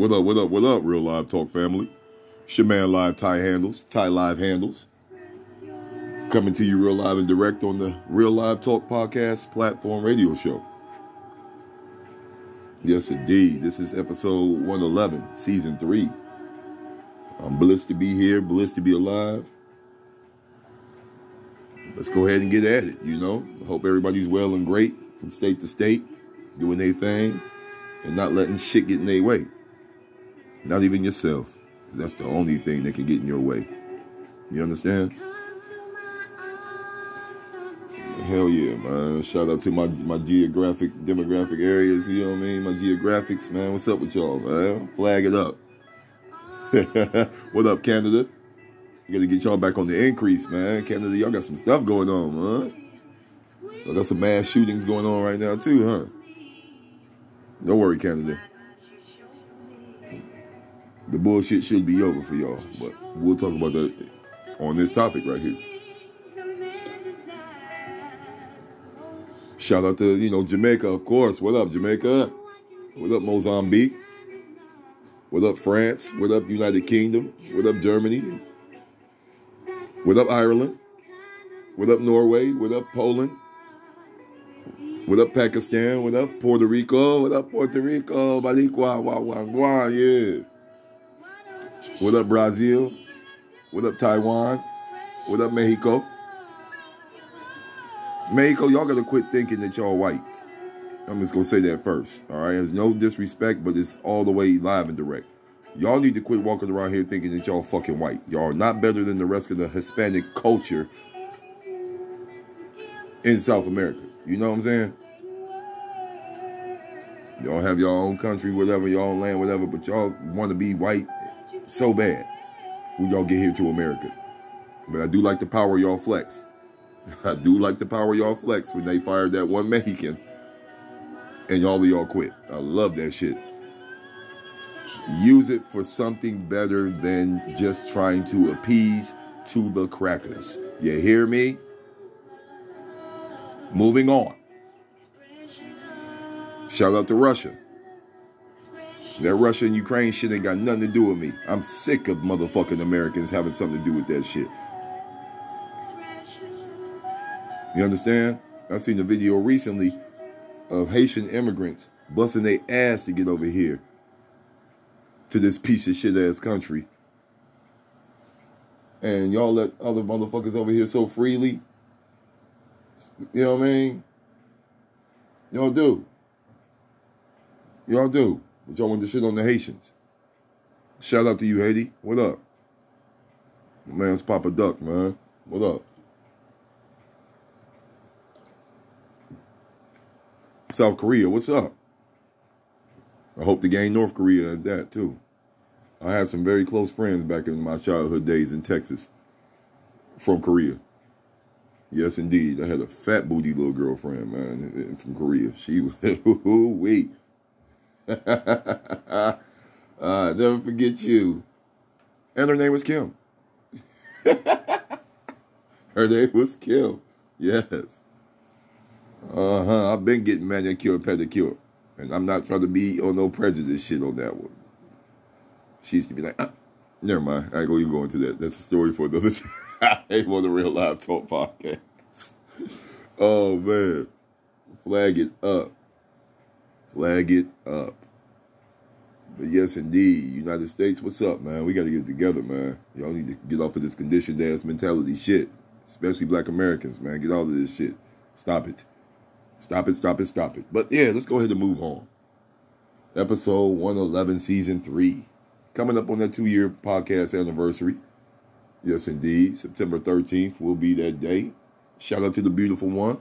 What up, what up, what up, Real Live Talk family? It's your man Live Ty Handles, Ty Live Handles. Coming to you real live and direct on the Real Live Talk podcast platform radio show. Yes, indeed. This is episode 111, season three. I'm blessed to be here, blessed to be alive. Let's go ahead and get at it, you know. I hope everybody's well and great from state to state, doing their thing, and not letting shit get in their way. Not even yourself. That's the only thing that can get in your way. You understand? Hell yeah, man. Shout out to my my geographic demographic areas, you know what I mean? My geographics, man. What's up with y'all, man? Flag it up. what up, Canada? You gotta get y'all back on the increase, man. Canada, y'all got some stuff going on, man. Y'all got some mass shootings going on right now too, huh? Don't worry, Canada. The bullshit should be over for y'all, but we'll talk about that on this topic right here. Shout out to, you know, Jamaica, of course. What up, Jamaica? What up, Mozambique? What up, France? What up, United Kingdom? What up, Germany? What up, Ireland? What up, Norway? What up, Poland? What up, Pakistan? What up, Puerto Rico? What up, Puerto Rico? Balikwa, wah, wah, wah, yeah. What up, Brazil? What up, Taiwan? What up, Mexico? Mexico, y'all gotta quit thinking that y'all white. I'm just gonna say that first. All right, there's no disrespect, but it's all the way live and direct. Y'all need to quit walking around here thinking that y'all fucking white. Y'all are not better than the rest of the Hispanic culture in South America. You know what I'm saying? Y'all have your own country, whatever, your own land, whatever, but y'all want to be white so bad when y'all get here to America. But I do like the power y'all flex. I do like the power y'all flex when they fired that one Mexican and all of y'all quit. I love that shit. Use it for something better than just trying to appease to the crackers. You hear me? Moving on. Shout out to Russia. That Russia and Ukraine shit ain't got nothing to do with me. I'm sick of motherfucking Americans having something to do with that shit. You understand? I seen a video recently of Haitian immigrants busting their ass to get over here to this piece of shit ass country. And y'all let other motherfuckers over here so freely. You know what I mean? Y'all do. Y'all do. Y'all want to shit on the Haitians. Shout out to you, Haiti. What up? My man's Papa Duck, man. What up? South Korea, what's up? I hope to gain North Korea as that too. I had some very close friends back in my childhood days in Texas from Korea. Yes, indeed. I had a fat booty little girlfriend, man, from Korea. She was, wait. I never forget you. And her name was Kim. her name was Kim. Yes. Uh huh. I've been getting manicure, pedicure. And I'm not trying to be on no prejudice shit on that one. She used to be like, ah. never mind. I go, gonna go into that. That's a story for another time. On the real live talk podcast. oh man. Flag it up. Flag it up. But yes, indeed, United States, what's up, man? We got to get together, man. Y'all need to get off of this conditioned ass mentality shit, especially black Americans, man. Get all of this shit. Stop it. Stop it, stop it, stop it. But yeah, let's go ahead and move on. Episode 111, Season 3. Coming up on that two year podcast anniversary. Yes, indeed. September 13th will be that day. Shout out to the beautiful one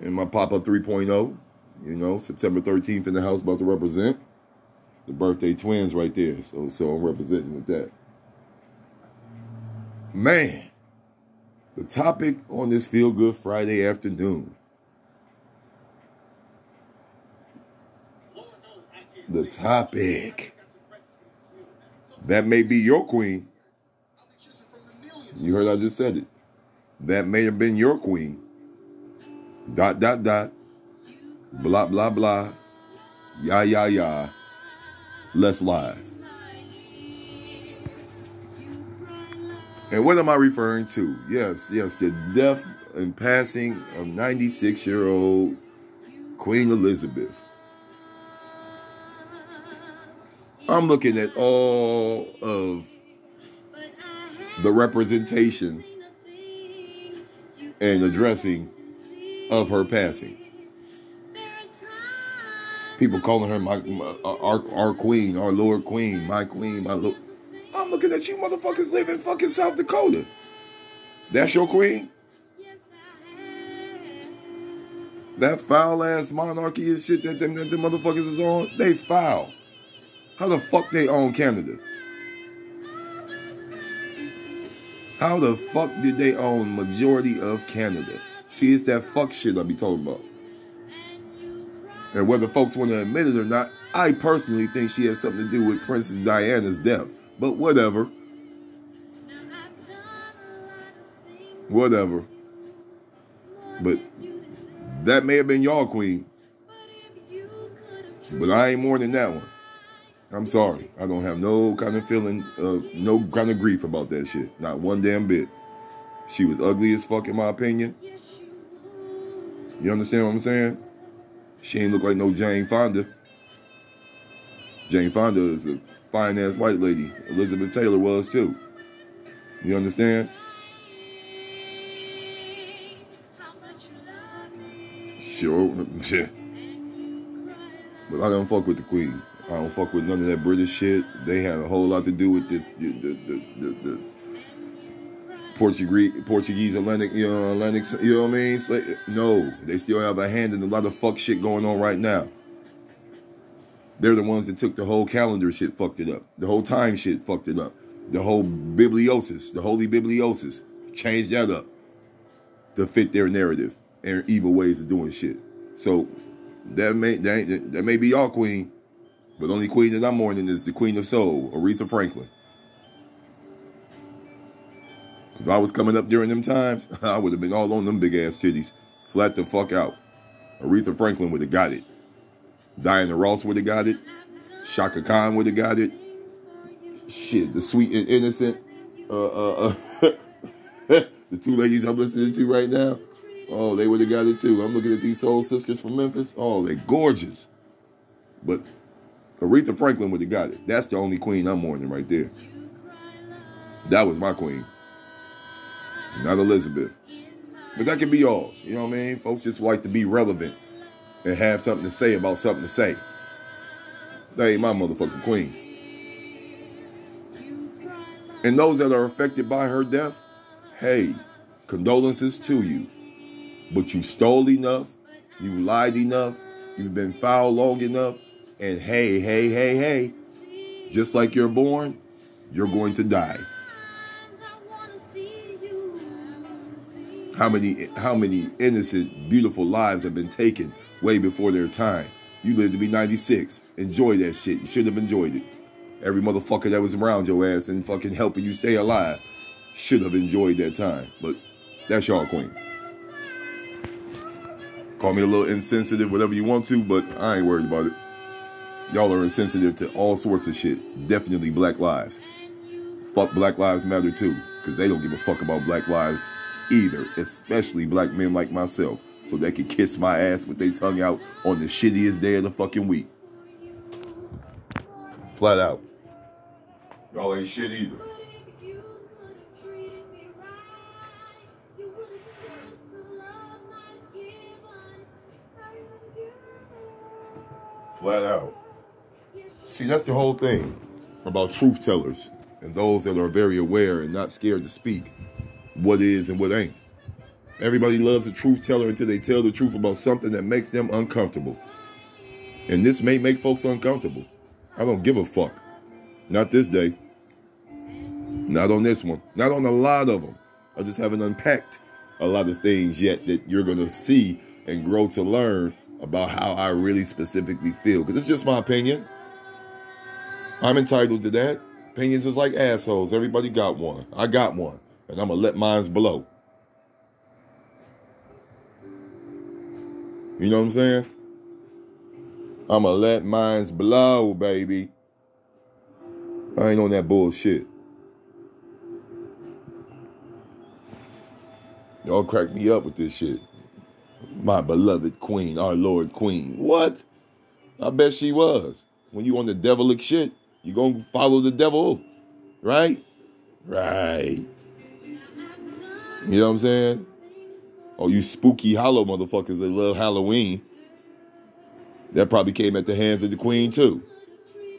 and my Pop Up 3.0. You know, September 13th in the house about to represent the birthday twins right there. So, so I'm representing with that. Man, the topic on this Feel Good Friday afternoon the topic. That may be your queen. You heard I just said it. That may have been your queen. Dot, dot, dot. Blah, blah, blah. Yeah, yeah, yeah. Let's Live. And what am I referring to? Yes, yes, the death and passing of 96 year old Queen Elizabeth. I'm looking at all of the representation and addressing of her passing. People calling her my, my uh, our, our queen, our Lord Queen, my queen, my Lord. I'm looking at you motherfuckers live in fucking South Dakota. That's your queen? That foul ass monarchy and shit that them, that them motherfuckers is on, they foul. How the fuck they own Canada? How the fuck did they own majority of Canada? See, it's that fuck shit I be talking about. And whether folks want to admit it or not, I personally think she has something to do with Princess Diana's death. But whatever. Whatever. But that may have been y'all queen. But I ain't more than that one. I'm sorry. I don't have no kind of feeling of no kind of grief about that shit. Not one damn bit. She was ugly as fuck in my opinion. You understand what I'm saying? She ain't look like no Jane Fonda. Jane Fonda is a fine ass white lady. Elizabeth Taylor was too. You understand? Sure. But I don't fuck with the Queen. I don't fuck with none of that British shit. They had a whole lot to do with this, the, the, the, the Portuguese, Portuguese Atlantic, you know, Atlantic, you know what I mean? So, no, they still have a hand in a lot of fuck shit going on right now. They're the ones that took the whole calendar shit, fucked it up. The whole time shit, fucked it up. The whole bibliosis, the holy bibliosis, changed that up to fit their narrative and evil ways of doing shit. So that may that, that may be y'all queen, but only queen that I'm mourning is the queen of soul, Aretha Franklin. If I was coming up during them times, I would have been all on them big ass titties, flat the fuck out. Aretha Franklin would have got it. Diana Ross would have got it. Chaka Khan would have got it. Shit, the sweet and innocent, uh, uh, uh the two ladies I'm listening to right now. Oh, they would have got it too. I'm looking at these soul sisters from Memphis. Oh, they're gorgeous. But Aretha Franklin would have got it. That's the only queen I'm mourning right there. That was my queen. Not Elizabeth. But that can be yours. You know what I mean? Folks just like to be relevant and have something to say about something to say. That ain't my motherfucking queen. And those that are affected by her death, hey, condolences to you. But you stole enough, you lied enough, you've been foul long enough, and hey, hey, hey, hey, just like you're born, you're going to die. How many how many innocent, beautiful lives have been taken way before their time? You lived to be 96. Enjoy that shit. You should have enjoyed it. Every motherfucker that was around your ass and fucking helping you stay alive should have enjoyed that time. But that's y'all queen. Call me a little insensitive, whatever you want to, but I ain't worried about it. Y'all are insensitive to all sorts of shit. Definitely black lives. Fuck Black Lives Matter too, because they don't give a fuck about black lives either, especially black men like myself, so they can kiss my ass with their tongue out on the shittiest day of the fucking week. Flat out. Y'all ain't shit either. Flat out. See, that's the whole thing about truth tellers and those that are very aware and not scared to speak what is and what ain't. Everybody loves a truth teller until they tell the truth about something that makes them uncomfortable. And this may make folks uncomfortable. I don't give a fuck. Not this day. Not on this one. Not on a lot of them. I just haven't unpacked a lot of things yet that you're going to see and grow to learn about how I really specifically feel. Because it's just my opinion. I'm entitled to that. Opinions is like assholes. Everybody got one. I got one and I'm gonna let mines blow. You know what I'm saying? I'm gonna let mines blow, baby. I ain't on that bullshit. Y'all crack me up with this shit. My beloved queen, our Lord Queen. What? I bet she was. When you on the devilic shit, you gonna follow the devil, right? Right. You know what I'm saying? Oh, you spooky hollow motherfuckers that love Halloween. That probably came at the hands of the queen too.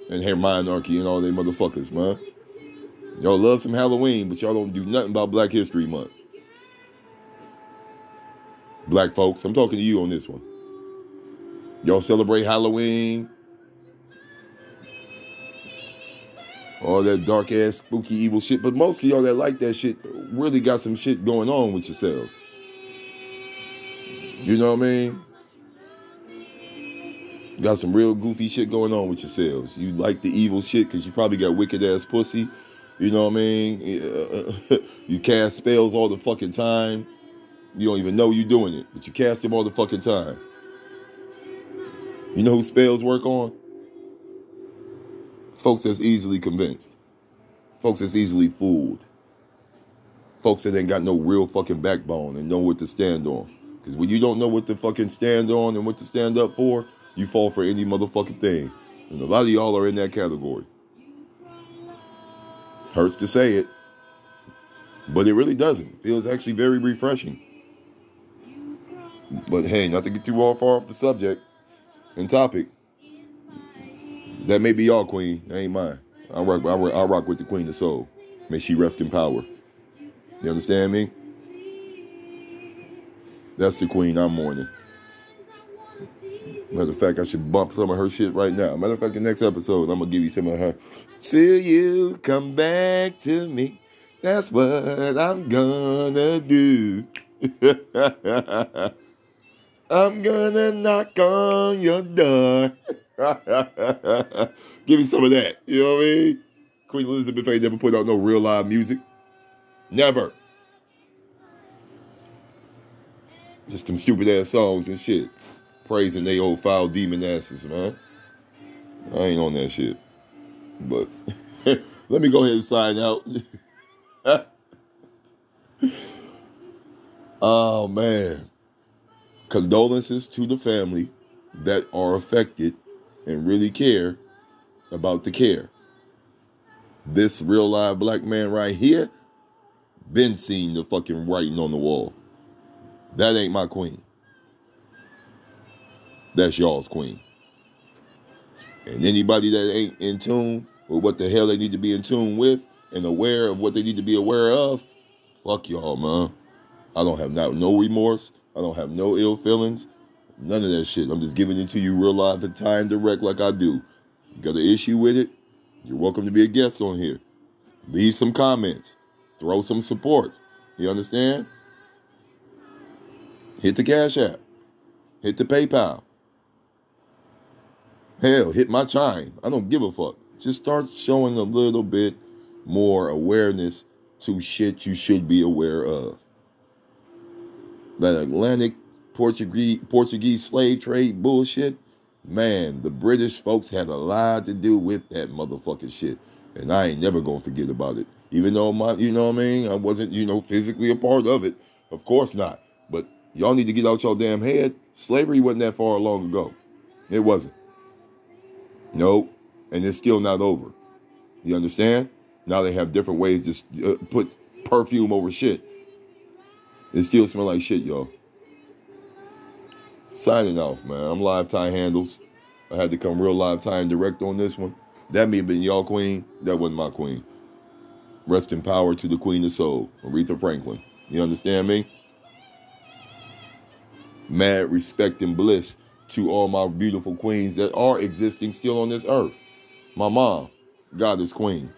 And her monarchy and all they motherfuckers, man. Y'all love some Halloween, but y'all don't do nothing about Black History Month. Black folks, I'm talking to you on this one. Y'all celebrate Halloween. All that dark ass, spooky, evil shit. But mostly y'all that like that shit really got some shit going on with yourselves. You know what I mean? Got some real goofy shit going on with yourselves. You like the evil shit because you probably got wicked ass pussy. You know what I mean? you cast spells all the fucking time. You don't even know you're doing it, but you cast them all the fucking time. You know who spells work on? Folks that's easily convinced. Folks that's easily fooled. Folks that ain't got no real fucking backbone and know what to stand on. Because when you don't know what to fucking stand on and what to stand up for, you fall for any motherfucking thing. And a lot of y'all are in that category. Hurts to say it, but it really doesn't. It Feels actually very refreshing. But hey, not to get too far off the subject and topic. That may be y'all queen. That ain't mine. I rock, I rock, I rock with the queen of soul. May she rest in power. You understand me? That's the queen I'm mourning. Matter of fact, I should bump some of her shit right now. Matter of fact, the next episode, I'm gonna give you some of her. Till you come back to me, that's what I'm gonna do. I'm gonna knock on your door. give me some of that. You know what I mean? Queen Elizabeth ain't never put out no real live music. Never. Just them stupid ass songs and shit. Praising they old foul demon asses, man. I ain't on that shit. But let me go ahead and sign out. oh man. Condolences to the family that are affected and really care about the care. This real live black man right here been seeing the fucking writing on the wall. That ain't my queen. That's y'all's queen. And anybody that ain't in tune with what the hell they need to be in tune with and aware of what they need to be aware of, fuck y'all, man. I don't have not, no remorse. I don't have no ill feelings. None of that shit. I'm just giving it to you real live and time direct like I do. You got an issue with it? You're welcome to be a guest on here. Leave some comments. Throw some support. You understand? Hit the Cash App. Hit the PayPal. Hell, hit my chime. I don't give a fuck. Just start showing a little bit more awareness to shit you should be aware of. That Atlantic Portuguese Portuguese slave trade bullshit, man, the British folks had a lot to do with that motherfucking shit. And I ain't never gonna forget about it. Even though my you know what I mean, I wasn't, you know, physically a part of it. Of course not. But Y'all need to get out your damn head. Slavery wasn't that far long ago. It wasn't. Nope. And it's still not over. You understand? Now they have different ways to uh, put perfume over shit. It still smell like shit, y'all. Signing off, man. I'm live Ty handles. I had to come real live Ty and direct on this one. That may have been y'all queen. That wasn't my queen. Rest in power to the queen of soul, Aretha Franklin. You understand me? mad respect and bliss to all my beautiful queens that are existing still on this earth. My mom, Goddess Queen.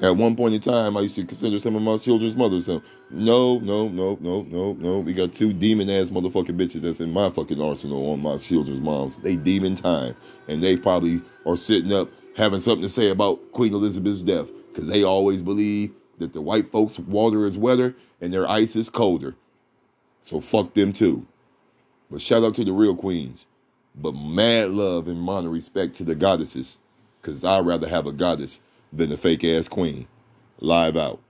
At one point in time, I used to consider some of my children's mothers. So, no, no, no, no, no, no. We got two demon ass motherfucking bitches that's in my fucking arsenal on my children's moms. They demon time. And they probably are sitting up having something to say about Queen Elizabeth's death. Because they always believe that the white folks' water is wetter and their ice is colder. So fuck them too. But shout out to the real queens. but mad love and honor respect to the goddesses, because I'd rather have a goddess than a fake ass queen. Live out.